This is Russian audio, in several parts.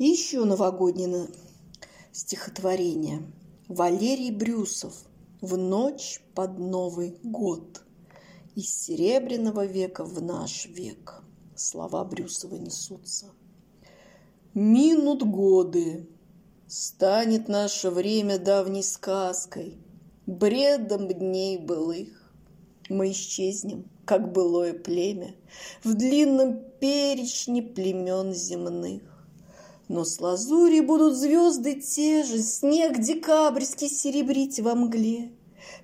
И еще новогоднее стихотворение. Валерий Брюсов «В ночь под Новый год» из Серебряного века в наш век. Слова Брюсова несутся. Минут годы, станет наше время давней сказкой, Бредом дней былых. Мы исчезнем, как былое племя, В длинном перечне племен земных. Но с лазури будут звезды те же, Снег декабрьский серебрить во мгле,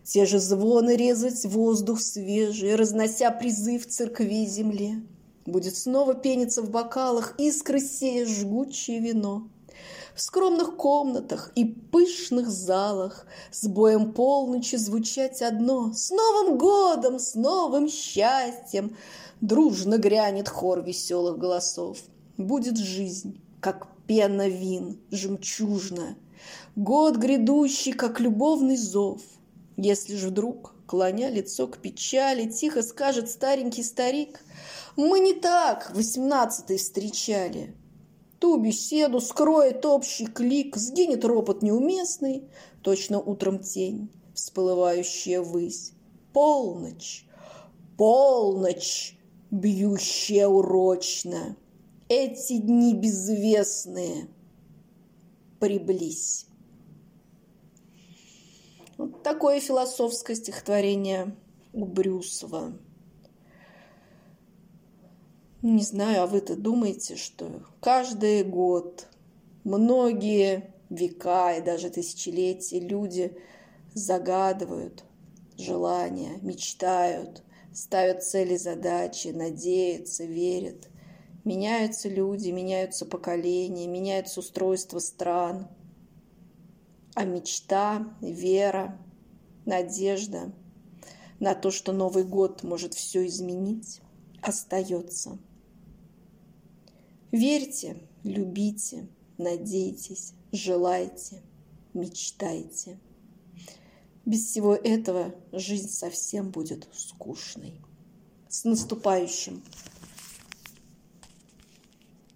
Те же звоны резать воздух свежий, Разнося призыв церкви земле. Будет снова пениться в бокалах искры сея жгучее вино. В скромных комнатах и пышных залах С боем полночи звучать одно С Новым годом, с новым счастьем Дружно грянет хор веселых голосов. Будет жизнь, как пена вин, жемчужная, Год грядущий, как любовный зов. Если же вдруг, клоня лицо к печали, Тихо скажет старенький старик, Мы не так восемнадцатый встречали. Ту беседу скроет общий клик, Сгинет ропот неуместный, Точно утром тень, всплывающая ввысь. Полночь, полночь, бьющая урочно, Эти дни безвестные приблизь. Вот такое философское стихотворение у Брюсова. Не знаю, а вы-то думаете, что каждый год, многие века и даже тысячелетия люди загадывают желания, мечтают, ставят цели, задачи, надеются, верят. Меняются люди, меняются поколения, меняется устройство стран – а мечта, вера, надежда на то, что Новый год может все изменить, остается. Верьте, любите, надейтесь, желайте, мечтайте. Без всего этого жизнь совсем будет скучной. С наступающим!